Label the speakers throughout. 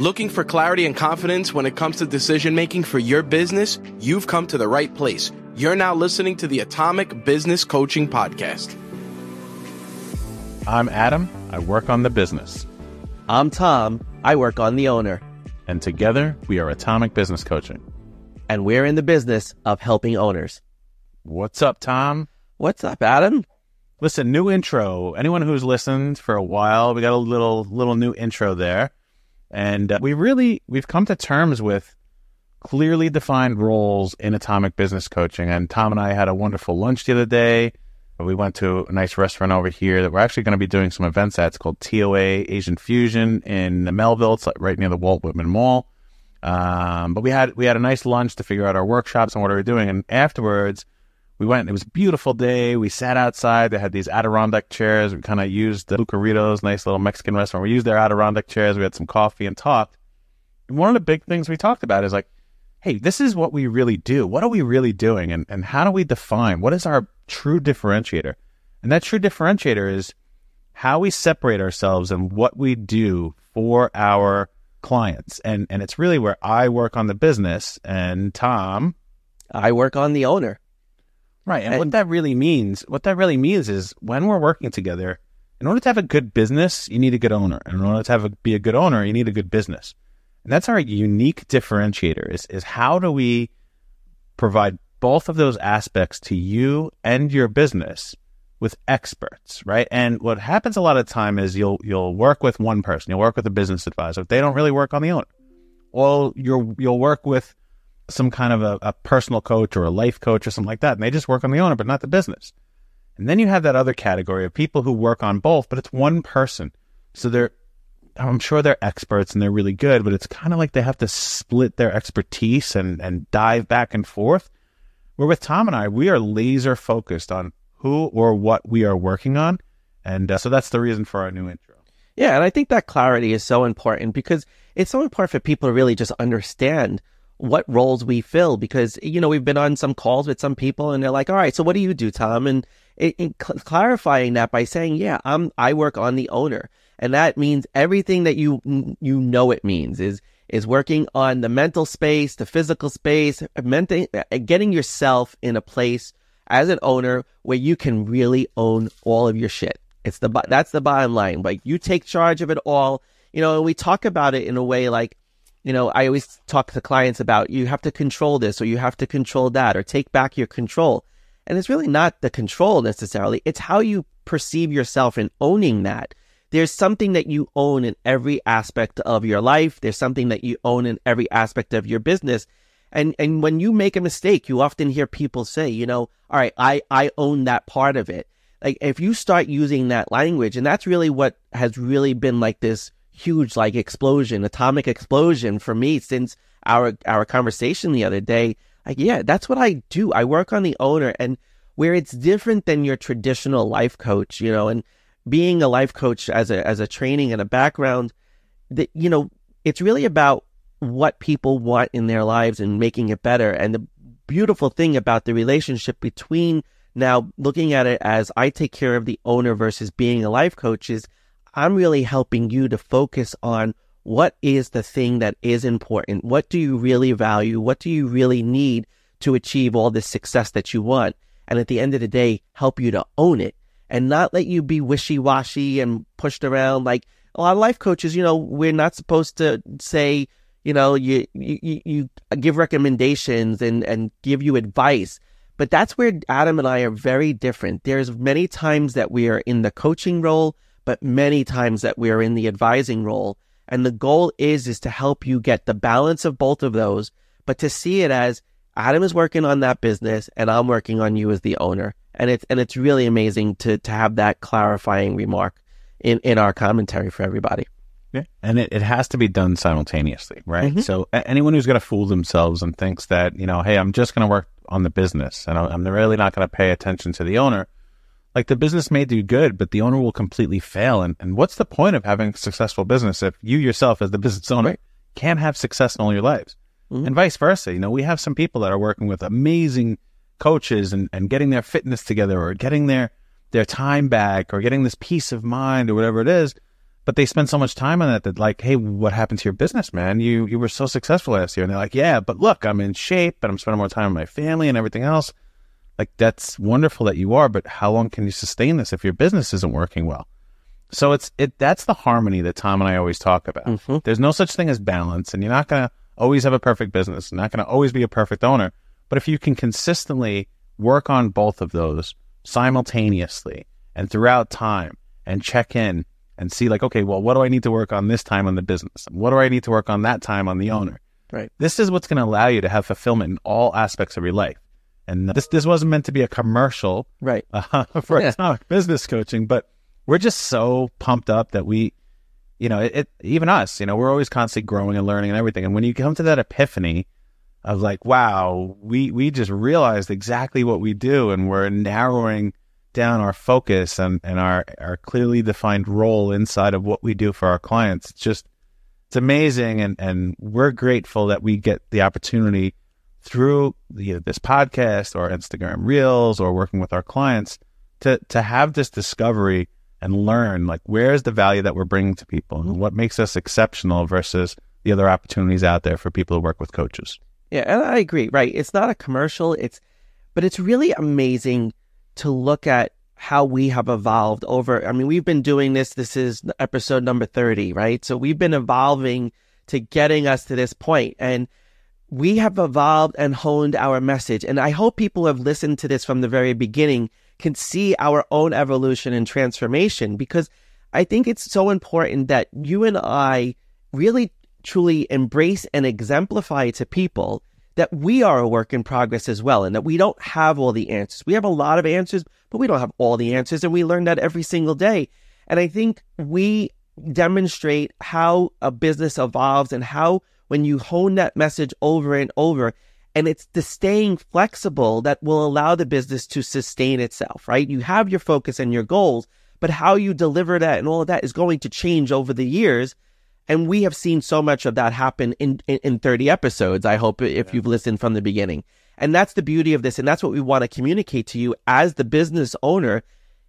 Speaker 1: Looking for clarity and confidence when it comes to decision making for your business? You've come to the right place. You're now listening to the Atomic Business Coaching Podcast.
Speaker 2: I'm Adam. I work on the business.
Speaker 3: I'm Tom. I work on the owner.
Speaker 2: And together, we are Atomic Business Coaching.
Speaker 3: And we're in the business of helping owners.
Speaker 2: What's up, Tom?
Speaker 3: What's up, Adam?
Speaker 2: Listen, new intro. Anyone who's listened for a while, we got a little little new intro there. And uh, we really we've come to terms with clearly defined roles in atomic business coaching. And Tom and I had a wonderful lunch the other day. We went to a nice restaurant over here that we're actually going to be doing some events at. It's called TOA Asian Fusion in Melville. It's right near the Walt Whitman Mall. Um, but we had we had a nice lunch to figure out our workshops and what we were doing. And afterwards, we went. It was a beautiful day. We sat outside. They had these Adirondack chairs. We kind of used the Lucharitos, nice little Mexican restaurant. We used their Adirondack chairs. We had some coffee and talked. And one of the big things we talked about is like, hey, this is what we really do. What are we really doing? And, and how do we define what is our true differentiator? And that true differentiator is how we separate ourselves and what we do for our clients. And, and it's really where I work on the business and Tom.
Speaker 3: I work on the owner.
Speaker 2: Right. And, and, what that really means, what that really means is when we're working together, in order to have a good business, you need a good owner. And in order to have a, be a good owner, you need a good business. And that's our unique differentiator is, is how do we provide both of those aspects to you and your business with experts, right? And what happens a lot of time is you'll you'll work with one person, you'll work with a business advisor. If they don't really work on the owner. well, you'll you'll work with some kind of a, a personal coach or a life coach or something like that. And they just work on the owner, but not the business. And then you have that other category of people who work on both, but it's one person. So they're, I'm sure they're experts and they're really good, but it's kind of like they have to split their expertise and, and dive back and forth. Where with Tom and I, we are laser focused on who or what we are working on. And uh, so that's the reason for our new intro.
Speaker 3: Yeah. And I think that clarity is so important because it's so important for people to really just understand what roles we fill because you know we've been on some calls with some people and they're like all right so what do you do tom? And it, cl- clarifying that by saying yeah i'm i work on the owner. And that means everything that you you know it means is is working on the mental space the physical space mental, uh, getting yourself in a place as an owner where you can really own all of your shit. It's the that's the bottom line. Like you take charge of it all. You know and we talk about it in a way like you know, I always talk to clients about you have to control this or you have to control that or take back your control. And it's really not the control necessarily. It's how you perceive yourself in owning that. There's something that you own in every aspect of your life. There's something that you own in every aspect of your business. And, and when you make a mistake, you often hear people say, you know, all right, I, I own that part of it. Like if you start using that language, and that's really what has really been like this huge like explosion, atomic explosion for me since our our conversation the other day. Like, yeah, that's what I do. I work on the owner and where it's different than your traditional life coach, you know, and being a life coach as a as a training and a background that you know, it's really about what people want in their lives and making it better. And the beautiful thing about the relationship between now looking at it as I take care of the owner versus being a life coach is I'm really helping you to focus on what is the thing that is important? What do you really value? What do you really need to achieve all this success that you want? And at the end of the day, help you to own it and not let you be wishy washy and pushed around. Like a lot of life coaches, you know, we're not supposed to say, you know, you, you, you give recommendations and, and give you advice. But that's where Adam and I are very different. There's many times that we are in the coaching role but many times that we're in the advising role. And the goal is, is to help you get the balance of both of those, but to see it as Adam is working on that business and I'm working on you as the owner. And it's, and it's really amazing to, to have that clarifying remark in, in our commentary for everybody.
Speaker 2: Yeah. And it, it has to be done simultaneously, right? Mm-hmm. So anyone who's going to fool themselves and thinks that, you know, hey, I'm just going to work on the business and I'm really not going to pay attention to the owner like the business may do good, but the owner will completely fail. And, and what's the point of having a successful business if you yourself, as the business owner, right. can't have success in all your lives? Mm-hmm. And vice versa. You know, we have some people that are working with amazing coaches and, and getting their fitness together or getting their, their time back or getting this peace of mind or whatever it is. but they spend so much time on that that like, hey, what happened to your business, man? You you were so successful last year, and they're like, yeah, but look, I'm in shape, and I'm spending more time with my family and everything else. Like that's wonderful that you are, but how long can you sustain this if your business isn't working well? So it's it that's the harmony that Tom and I always talk about.
Speaker 3: Mm-hmm.
Speaker 2: There's no such thing as balance, and you're not gonna always have a perfect business, you're not gonna always be a perfect owner. But if you can consistently work on both of those simultaneously and throughout time and check in and see like, okay, well, what do I need to work on this time on the business? What do I need to work on that time on the owner?
Speaker 3: Right.
Speaker 2: This is what's going to allow you to have fulfillment in all aspects of your life. And this this wasn't meant to be a commercial
Speaker 3: Right.
Speaker 2: uh, for
Speaker 3: Yeah.
Speaker 2: atomic business coaching, but we're just so pumped up that we, you know, it, it even us, you know, we're always constantly growing and learning and everything. And when you come to that epiphany of like, wow, we we just realized exactly what we do, and we're narrowing down our focus and and our our clearly defined role inside of what we do for our clients. It's just it's amazing, and and we're grateful that we get the opportunity through this podcast or Instagram Reels or working with our clients to to have this discovery and learn like where's the value that we're bringing to people and mm-hmm. what makes us exceptional versus the other opportunities out there for people to work with coaches.
Speaker 3: Yeah, and I agree. Right. It's not a commercial. It's, but it's really amazing to look at how we have evolved over. I mean, we've been doing this. This is episode number 30, right? So we've been evolving to getting us to this point and we have evolved and honed our message. And I hope people who have listened to this from the very beginning can see our own evolution and transformation because I think it's so important that you and I really truly embrace and exemplify to people that we are a work in progress as well and that we don't have all the answers. We have a lot of answers, but we don't have all the answers. And we learn that every single day. And I think we demonstrate how a business evolves and how when you hone that message over and over, and it's the staying flexible that will allow the business to sustain itself, right? You have your focus and your goals, but how you deliver that and all of that is going to change over the years. And we have seen so much of that happen in, in, in 30 episodes, I hope, if you've listened from the beginning. And that's the beauty of this. And that's what we want to communicate to you as the business owner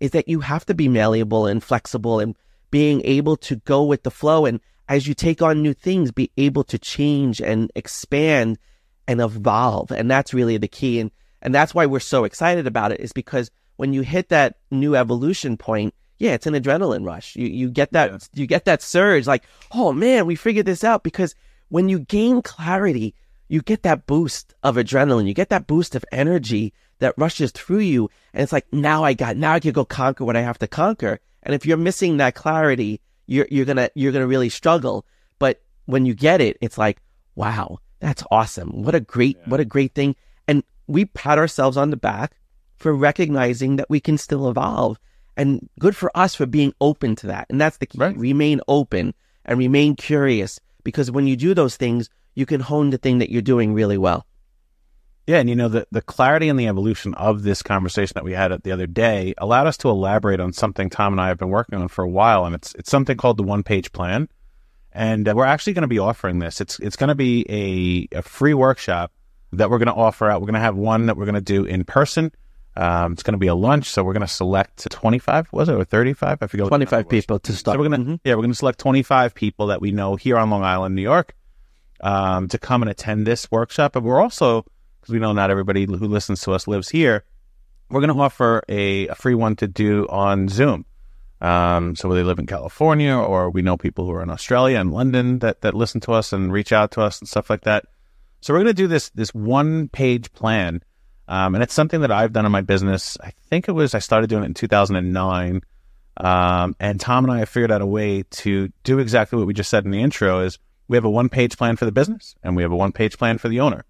Speaker 3: is that you have to be malleable and flexible and being able to go with the flow. And as you take on new things, be able to change and expand and evolve. And that's really the key. And, and that's why we're so excited about it is because when you hit that new evolution point, yeah, it's an adrenaline rush. You, you get that,
Speaker 2: Yeah.
Speaker 3: you get that surge like, oh man, we figured this out because when you gain clarity, you get that boost of adrenaline. You get that boost of energy that rushes through you. And it's like, now I got, now I can go conquer what I have to conquer. And if you're missing that clarity, you're, you're gonna, you're gonna really struggle. But when you get it, it's like, wow, that's awesome. What a great, what a great thing. And we pat ourselves on the back for recognizing that we can still evolve and good for us for being open to that. And that's the key.
Speaker 2: Right.
Speaker 3: Remain open and remain curious because when you do those things, you can hone the thing that you're doing really well.
Speaker 2: Yeah, and you know the the clarity and the evolution of this conversation that we had the other day allowed us to elaborate on something Tom and I have been working on for a while, and it's it's something called the one page plan, and uh, we're actually going to be offering this. It's it's going to be a a free workshop that we're going to offer out. We're going to have one that we're going to do in person. Um, it's going to be a lunch, so we're going to select twenty five was it or thirty five? I forget.
Speaker 3: 25 people to start.
Speaker 2: So we're gonna
Speaker 3: Mhm.
Speaker 2: yeah we're gonna select 25 people that we know here on Long Island, New York, um, to come and attend this workshop. But we're also because we know not everybody who listens to us lives here. We're gonna offer a, a free one to do on Zoom. Um, so whether they live in California or we know people who are in Australia and London that that listen to us and reach out to us and stuff like that. So we're gonna do this this one page plan. Um, and it's something that I've done in my business. I think it was I started doing it in 2009. Um, and Tom and I have figured out a way to do exactly what we just said in the intro is we have a one page plan for the business and we have a one page plan for the owner.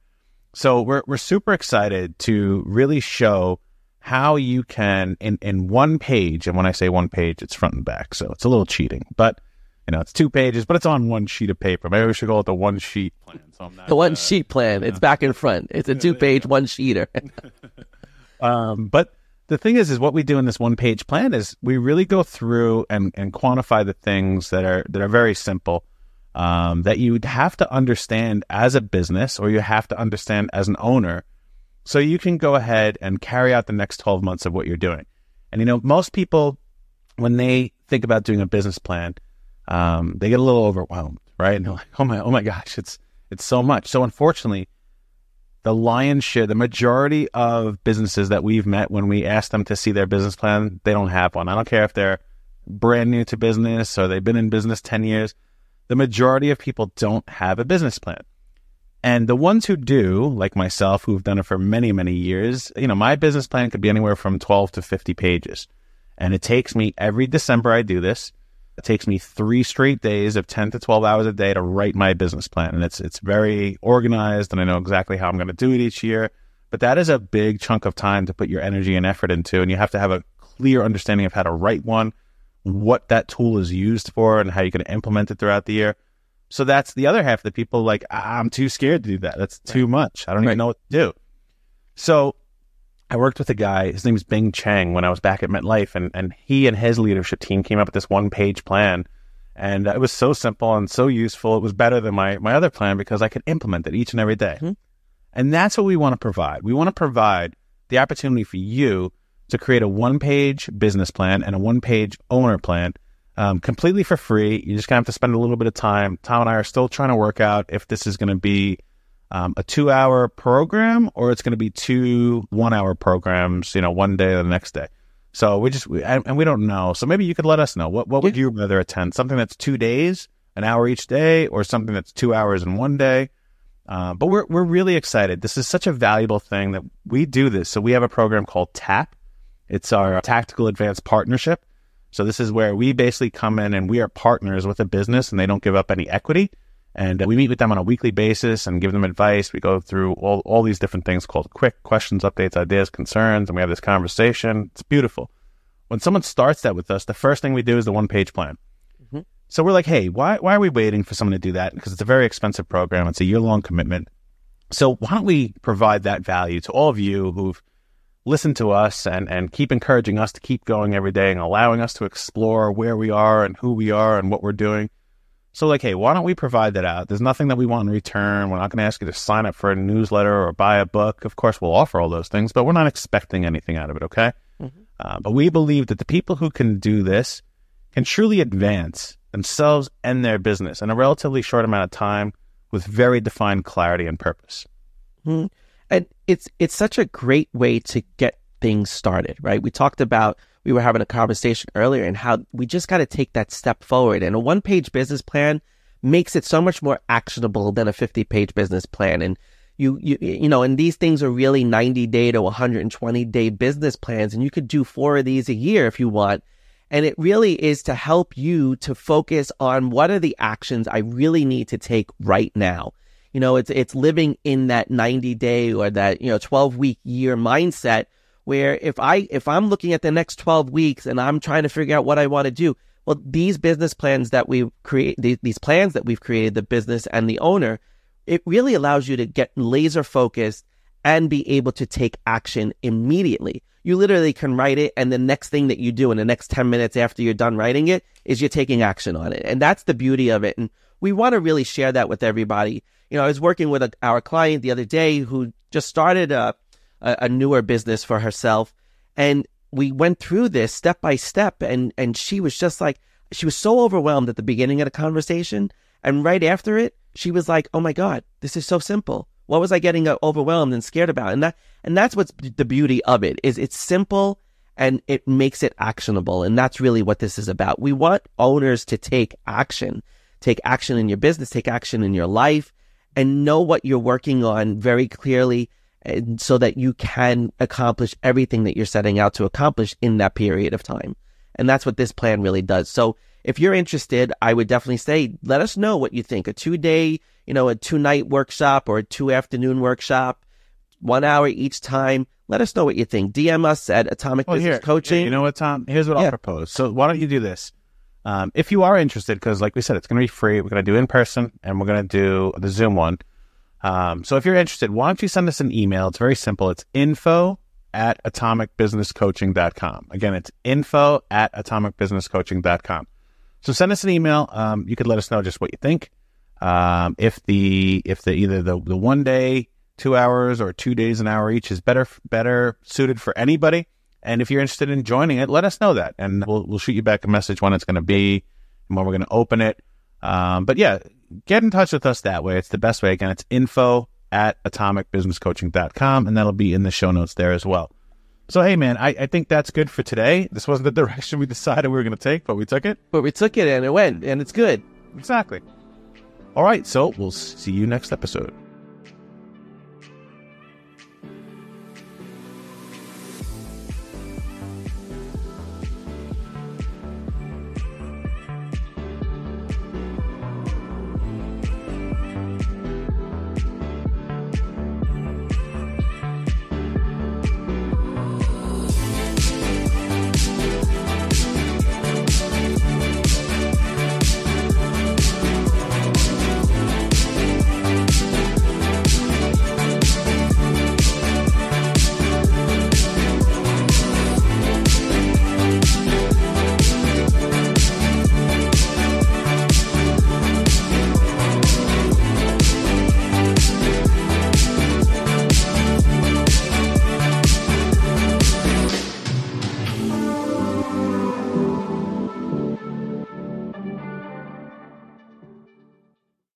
Speaker 2: So we're, we're super excited to really show how you can in, in one page. And when I say one page, it's front and back. So it's a little cheating, but you know, it's two pages, but it's on one sheet of paper. Maybe we should call it the one sheet plan. So I'm not,
Speaker 3: The one
Speaker 2: uh,
Speaker 3: sheet plan. It's back and front. It's a two page one sheeter.
Speaker 2: Um, but the thing is, is what we do in this one page plan is we really go through and, and quantify the things that are that are very simple um, that you have to understand as a business or you have to understand as an owner, so you can go ahead and carry out the next twelve months of what you're doing. And you know, most people when they think about doing a business plan, um, they get a little overwhelmed, right? And they're like, "Oh my, oh my gosh, it's it's so much." So unfortunately, the lion's share, the majority of businesses that we've met when we ask them to see their business plan, they don't have one. I don't care if they're brand new to business or they've been in business 10 years. The majority of people don't have a business plan. And the ones who do, like myself, who've done it for many, many years, you know, my business plan could be anywhere from 12 to 50 pages. And it takes me every December I do this. It takes me three straight days of 10 to 12 hours a day to write my business plan. And it's, it's very organized and I know exactly how I'm going to do it each year. But that is a big chunk of time to put your energy and effort into. And you have to have a clear understanding of how to write one, what that tool is used for, and how you can implement it throughout the year. So that's the other half of the people like, I'm too scared to do that. That's too right. much. I don't right. even know what to do. So I worked with a guy, his name is Bing Chang, when I was back at MetLife, and, and he and his leadership team came up with this one page plan. And it was so simple and so useful. It was better than my, my other plan because I could implement it each and every day. Mm-hmm. And that's what we want to provide. We want to provide the opportunity for you to create a one page business plan and a one page owner plan um, completely for free. You just kind of have to spend a little bit of time. Tom and I are still trying to work out if this is going to be um, a two hour program or it's going to be two one hour programs, you know, one day or the next day. So we just, we, and, we don't know. So maybe you could let us know. What, what would you rather attend? Something that's two days, an hour each day, or something that's two hours in one day? Uh, but we're, we're really excited. This is such a valuable thing that we do this. So we have a program called TAP. It's our tactical advanced partnership. So this is where we basically come in and we are partners with a business and they don't give up any equity. And we meet with them on a weekly basis and give them advice. We go through all, all these different things called quick questions, updates, ideas, concerns, and we have this conversation. It's beautiful. When someone starts that with us, the first thing we do is the one page plan. Mm-hmm. So we're like, hey, why, why are we waiting for someone to do that? Because it's a very expensive program. It's a year long commitment. So why don't we provide that value to all of you who've listen to us and, and keep encouraging us to keep going every day and allowing us to explore where we are and who we are and what we're doing. So, like, hey, why don't we provide that out? There's nothing that we want in return. We're not going to ask you to sign up for a newsletter or buy a book. Of course, we'll offer all those things, but we're not expecting anything out of it, okay? Mm-hmm. Uh, but we believe that the people who can do this can truly advance themselves and their business in a relatively short amount of time with very defined clarity and purpose.
Speaker 3: Mm-hmm. And it's it's such a great way to get things started, right? We talked about we were having a conversation earlier and how we just got to take that step forward. And a one page business plan makes it so much more actionable than a 50 page business plan. And you, you, you know, and these things are really 90 day to 120 day business plans. And you could do four of these a year if you want. And it really is to help you to focus on what are the actions I really need to take right now. You know, it's it's living in that 90 day or that, you know, 12 week year mindset where if I if I'm looking at the next 12 weeks and I'm trying to figure out what I want to do, well, these business plans that we create, these, these plans that we've created, the business and the owner, it really allows you to get laser focused and be able to take action immediately. You literally can write it, and the next thing that you do in the next 10 minutes after you're done writing it is you're taking action on it. And that's the beauty of it. And we want to really share that with everybody. You know, I was working with a, our client the other day who just started a, a, a newer business for herself. And we went through this step by step. And, and she was just like, she was so overwhelmed at the beginning of the conversation. And right after it, she was like, oh my God, this is so simple. What was I getting uh, overwhelmed and scared about? And that, and that's what's the beauty of it is it's simple and it makes it actionable. And that's really what this is about. We want owners to take action take action in your business, take action in your life, and know what you're working on very clearly and so that you can accomplish everything that you're setting out to accomplish in that period of time. And that's what this plan really does. So if you're interested, I would definitely say, let us know what you think. A two day, you know, a two night workshop or a two afternoon workshop, one hour each time. Let us know what you think. DM us at Atomic well, Business
Speaker 2: here,
Speaker 3: Coaching.
Speaker 2: You know what, Tom? Here's what yeah. I'll propose. So why don't you do this? Um, if you are interested, because like we said, it's going to be free. We're going to do in person and we're going to do the Zoom one. Um, so if you're interested, why don't you send us an email? It's very simple. It's info at atomicbusinesscoaching.com. Again, it's info at atomicbusinesscoaching.com. So send us an email. Um, you could let us know just what you think. Um, if the, if the, either the, the one day, two hours or two days, an hour each is better, better suited for anybody. And if you're interested in joining it, let us know that, and we'll we'll shoot you back a message when it's going to be, and when we're going to open it. Um, but yeah, get in touch with us that way. It's the best way. Again, it's info at atomicbusinesscoaching.com, and that'll be in the show notes there as well. So, hey, man, I, I think that's good for today. This wasn't the direction we decided we were going to take, but we took it.
Speaker 3: But we took it and it went, and it's good.
Speaker 2: Exactly. All right, so we'll see you next episode.